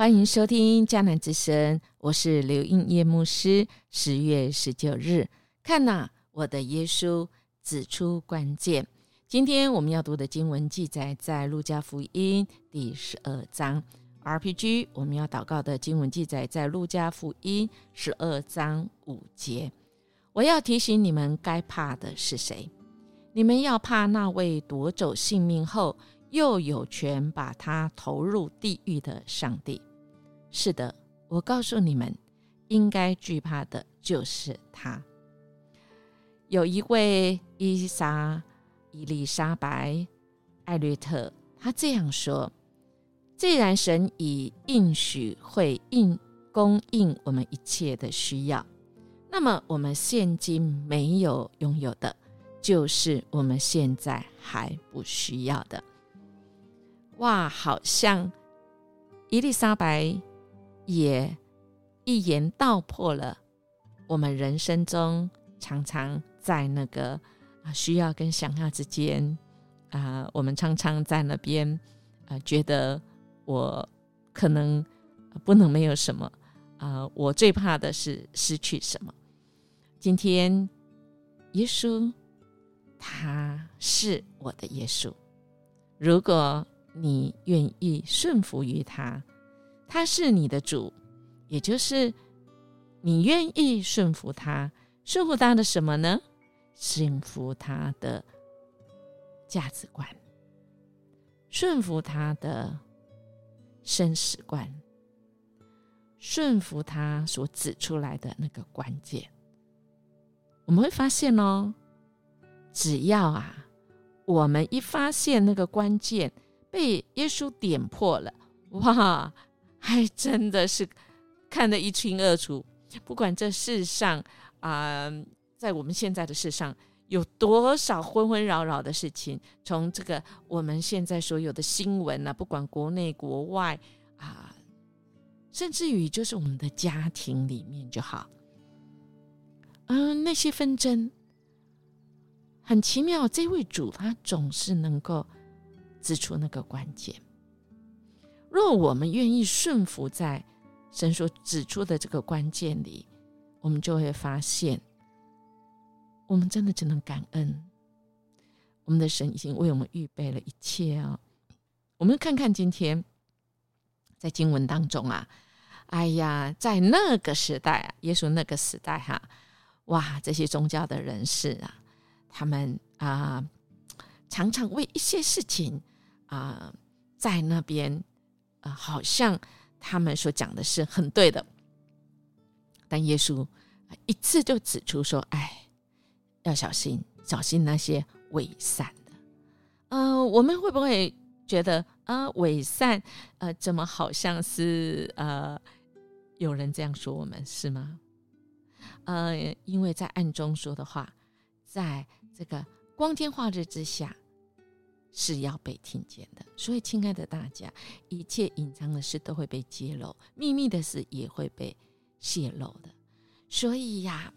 欢迎收听迦南之声，我是刘应叶牧师。十月十九日，看呐，我的耶稣指出关键。今天我们要读的经文记载在路加福音第十二章。RPG，我们要祷告的经文记载在路加福音十二章五节。我要提醒你们，该怕的是谁？你们要怕那位夺走性命后。又有权把他投入地狱的上帝，是的，我告诉你们，应该惧怕的就是他。有一位伊莎伊丽莎白艾略特，他这样说：“既然神已应许会应供应我们一切的需要，那么我们现今没有拥有的，就是我们现在还不需要的。”哇，好像伊丽莎白也一言道破了我们人生中常常在那个啊需要跟想要之间啊，我们常常在那边啊觉得我可能不能没有什么啊，我最怕的是失去什么。今天耶稣他是我的耶稣，如果。你愿意顺服于他，他是你的主，也就是你愿意顺服他，顺服他的什么呢？顺服他的价值观，顺服他的生死观，顺服他所指出来的那个关键。我们会发现哦，只要啊，我们一发现那个关键。被耶稣点破了，哇，还真的是看得一清二楚。不管这世上啊，在我们现在的世上有多少昏昏扰扰的事情，从这个我们现在所有的新闻呢，不管国内国外啊，甚至于就是我们的家庭里面就好，嗯，那些纷争很奇妙。这位主他总是能够。指出那个关键。若我们愿意顺服在神所指出的这个关键里，我们就会发现，我们真的只能感恩。我们的神已经为我们预备了一切啊！我们看看今天在经文当中啊，哎呀，在那个时代啊，耶稣那个时代哈，哇，这些宗教的人士啊，他们啊，常常为一些事情。啊，在那边，啊，好像他们所讲的是很对的，但耶稣一次就指出说：“哎，要小心，小心那些伪善的。”呃，我们会不会觉得啊，伪善？呃，怎么好像是呃，有人这样说我们是吗？呃，因为在暗中说的话，在这个光天化日之下。是要被听见的，所以，亲爱的大家，一切隐藏的事都会被揭露，秘密的事也会被泄露的。所以呀，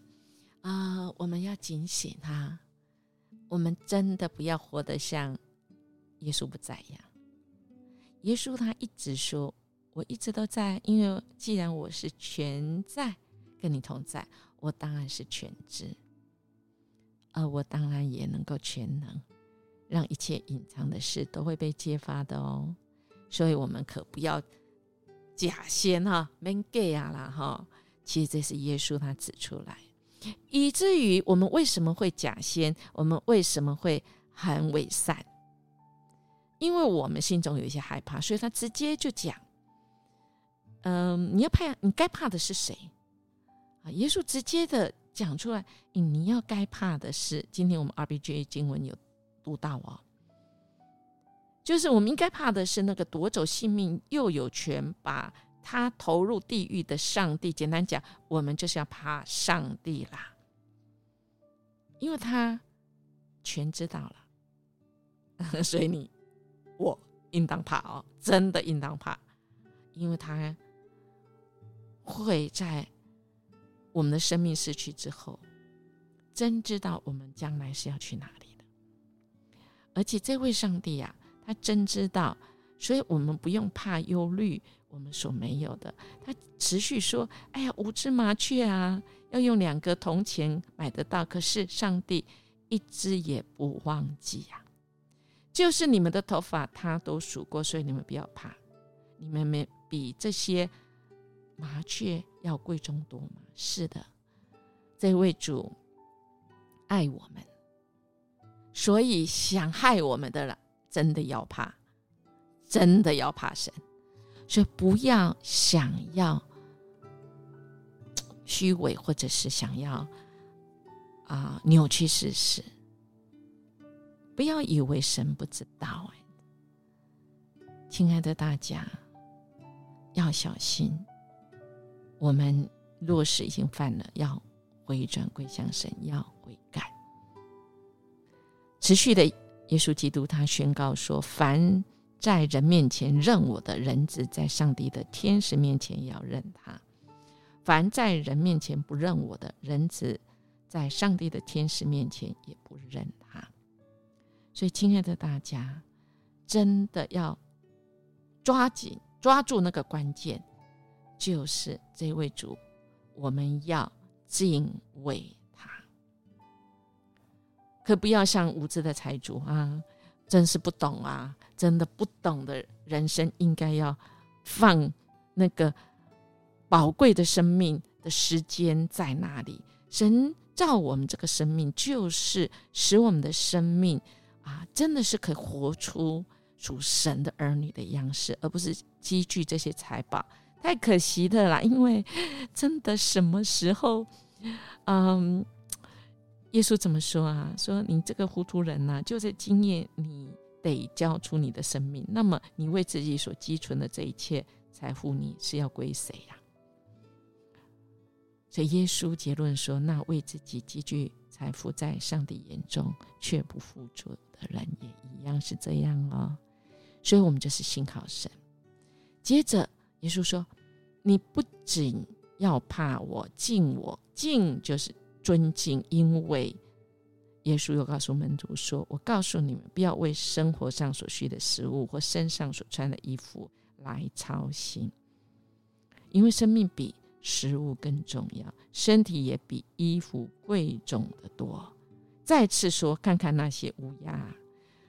啊，我们要警醒哈，我们真的不要活得像耶稣不在一样。耶稣他一直说：“我一直都在，因为既然我是全在，跟你同在，我当然是全知，而我当然也能够全能。”让一切隐藏的事都会被揭发的哦，所以我们可不要假先哈，man gay 啊啦哈。其实这是耶稣他指出来，以至于我们为什么会假先，我们为什么会很伪善？因为我们心中有一些害怕，所以他直接就讲：嗯，你要怕，你该怕的是谁啊？耶稣直接的讲出来，你要该怕的是，今天我们 R B J 经文有。读到哦，就是我们应该怕的是那个夺走性命又有权把他投入地狱的上帝。简单讲，我们就是要怕上帝啦，因为他全知道了，所以你我应当怕哦，真的应当怕，因为他会在我们的生命逝去之后，真知道我们将来是要去哪里。而且这位上帝呀，他真知道所以我们不用怕忧虑我们所没有的。他持续说：“哎呀，五只麻雀啊，要用两个铜钱买得到，可是上帝一只也不忘记呀。就是你们的头发，他都数过，所以你们不要怕。你们没比这些麻雀要贵重多吗？是的，这位主爱我们，所以想害我们的人真的要怕。”真的要怕神，所以不要想要虚伪，或者是想要啊扭曲事实。不要以为神不知道，哎，亲爱的大家要小心。我们若是已经犯了，要回转归向神，要悔改。持续的，耶稣基督他宣告说：凡。在人面前认我的人子，在上帝的天使面前要认他；凡在人面前不认我的人子，在上帝的天使面前也不认他。所以，亲爱的大家，真的要抓紧抓住那个关键，就是这位主，我们要敬畏，可不要像无知的财主啊，真是不懂啊。真的不懂的人生，应该要放那个宝贵的生命的时间在哪里？神造我们这个生命，就是使我们的生命啊，真的是可以活出属神的儿女的样式，而不是积聚这些财宝。太可惜的啦！因为真的什么时候，嗯，耶稣怎么说啊？说你这个糊涂人呐，就是经验你。得交出你的生命，那么你为自己所积存的这一切财富，你是要归谁呀？所以耶稣结论说：“那为自己积聚财富，在上帝眼中却不付出的人，也一样是这样哦。”所以，我们就是信靠神。接着，耶稣说：“你不仅要怕我，敬我，敬就是尊敬，因为。”耶稣又告诉门徒说：“我告诉你们，不要为生活上所需的食物或身上所穿的衣服来操心，因为生命比食物更重要，身体也比衣服贵重的多。”再次说：“看看那些乌鸦，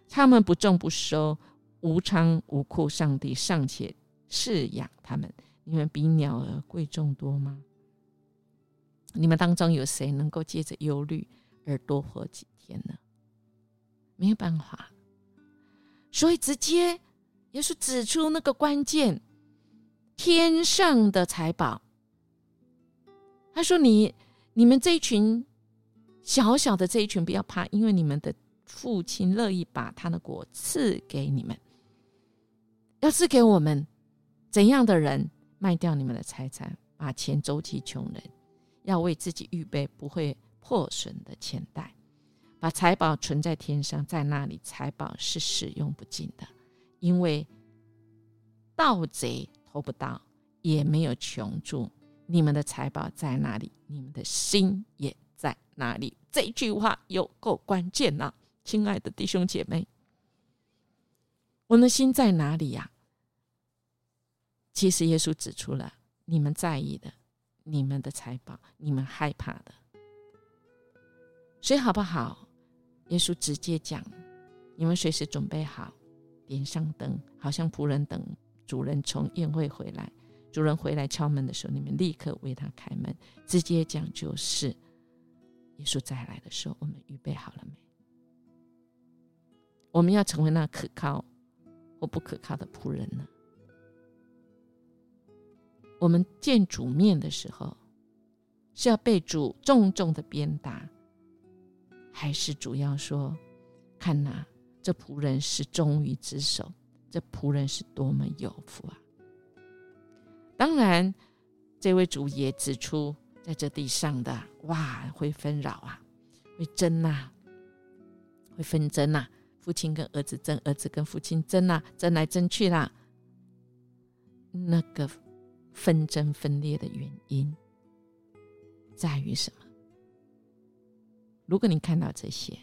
他们不种不收，无仓无库，上帝尚且饲养他们，你们比鸟儿贵重多吗？你们当中有谁能够借着忧虑？”而多活几天呢？没有办法，所以直接耶稣指出那个关键：天上的财宝。他说：“你、你们这一群小小的这一群，不要怕，因为你们的父亲乐意把他的果赐给你们。要赐给我们怎样的人，卖掉你们的财产，把钱周济穷人，要为自己预备不会。”破损的钱袋，把财宝存在天上，在那里财宝是使用不尽的，因为盗贼偷不到，也没有穷住。你们的财宝在哪里，你们的心也在哪里。这句话有够关键呐，亲爱的弟兄姐妹，我们的心在哪里呀？其实耶稣指出了，你们在意的，你们的财宝，你们害怕的。所以好不好？耶稣直接讲：“你们随时准备好，点上灯，好像仆人等主人从宴会回来。主人回来敲门的时候，你们立刻为他开门。”直接讲就是，耶稣再来的时候，我们预备好了没？我们要成为那可靠或不可靠的仆人呢？我们见主面的时候，是要被主重重的鞭打。还是主要说，看呐，这仆人是忠于职守，这仆人是多么有福啊！当然，这位主也指出，在这地上的哇，会纷扰啊，会争呐，会纷争呐，父亲跟儿子争，儿子跟父亲争呐，争来争去啦。那个纷争分裂的原因在于什么？如果你看到这些，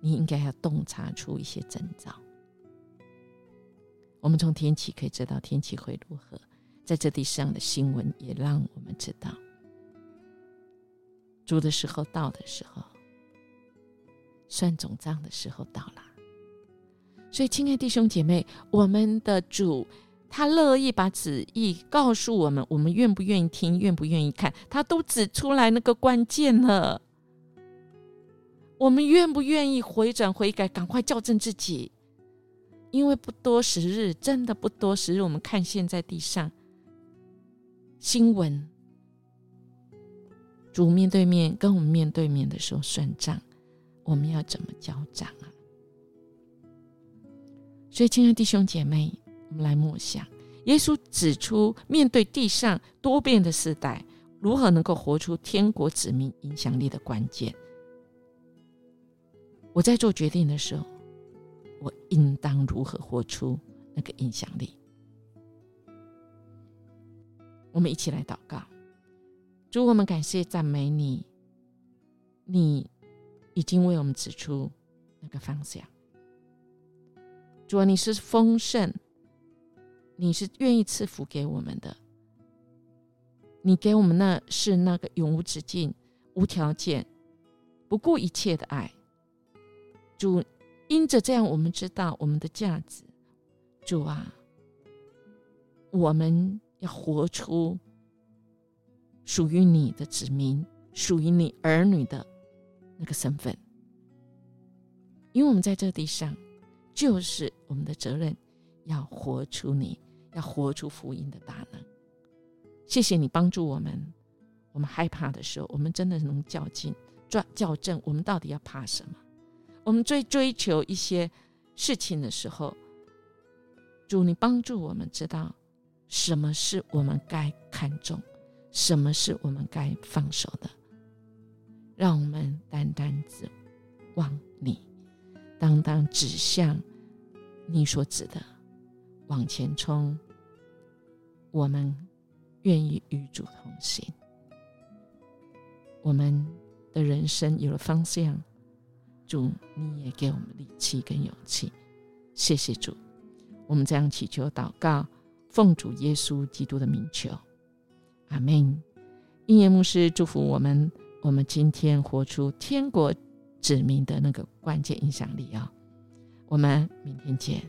你应该要洞察出一些征兆。我们从天气可以知道天气会如何，在这地上的新闻也让我们知道，主的时候到的时候，算总账的时候到了。所以，亲爱弟兄姐妹，我们的主他乐意把旨意告诉我们，我们愿不愿意听，愿不愿意看，他都指出来那个关键了。我们愿不愿意回转悔改，赶快校正自己？因为不多时日，真的不多时日。我们看现在地上新闻，主面对面跟我们面对面的时候算账，我们要怎么交账啊？所以，亲爱的弟兄姐妹，我们来默想，耶稣指出，面对地上多变的时代，如何能够活出天国子民影响力的关键。我在做决定的时候。我应当如何活出那个影响力？我们一起来祷告，主，我们感谢赞美你，你已经为我们指出那个方向。主，你是丰盛，你是愿意赐福给我们的，你给我们那是那个永无止境、无条件、不顾一切的爱，主。因着这样，我们知道我们的价值，主啊，我们要活出属于你的子民、属于你儿女的那个身份。因为我们在这地上，就是我们的责任，要活出你，要活出福音的大能。谢谢你帮助我们，我们害怕的时候，我们真的能较劲、转校正，我们到底要怕什么？我们追追求一些事情的时候，主，你帮助我们知道什么是我们该看重，什么是我们该放手的，让我们单单指望你，单单指向你所指的往前冲。我们愿意与主同行，我们的人生有了方向。主，你也给我们力气跟勇气，谢谢主。我们这样祈求祷告，奉主耶稣基督的名求，阿门。应验牧师祝福我们，我们今天活出天国子民的那个关键影响力啊！我们明天见。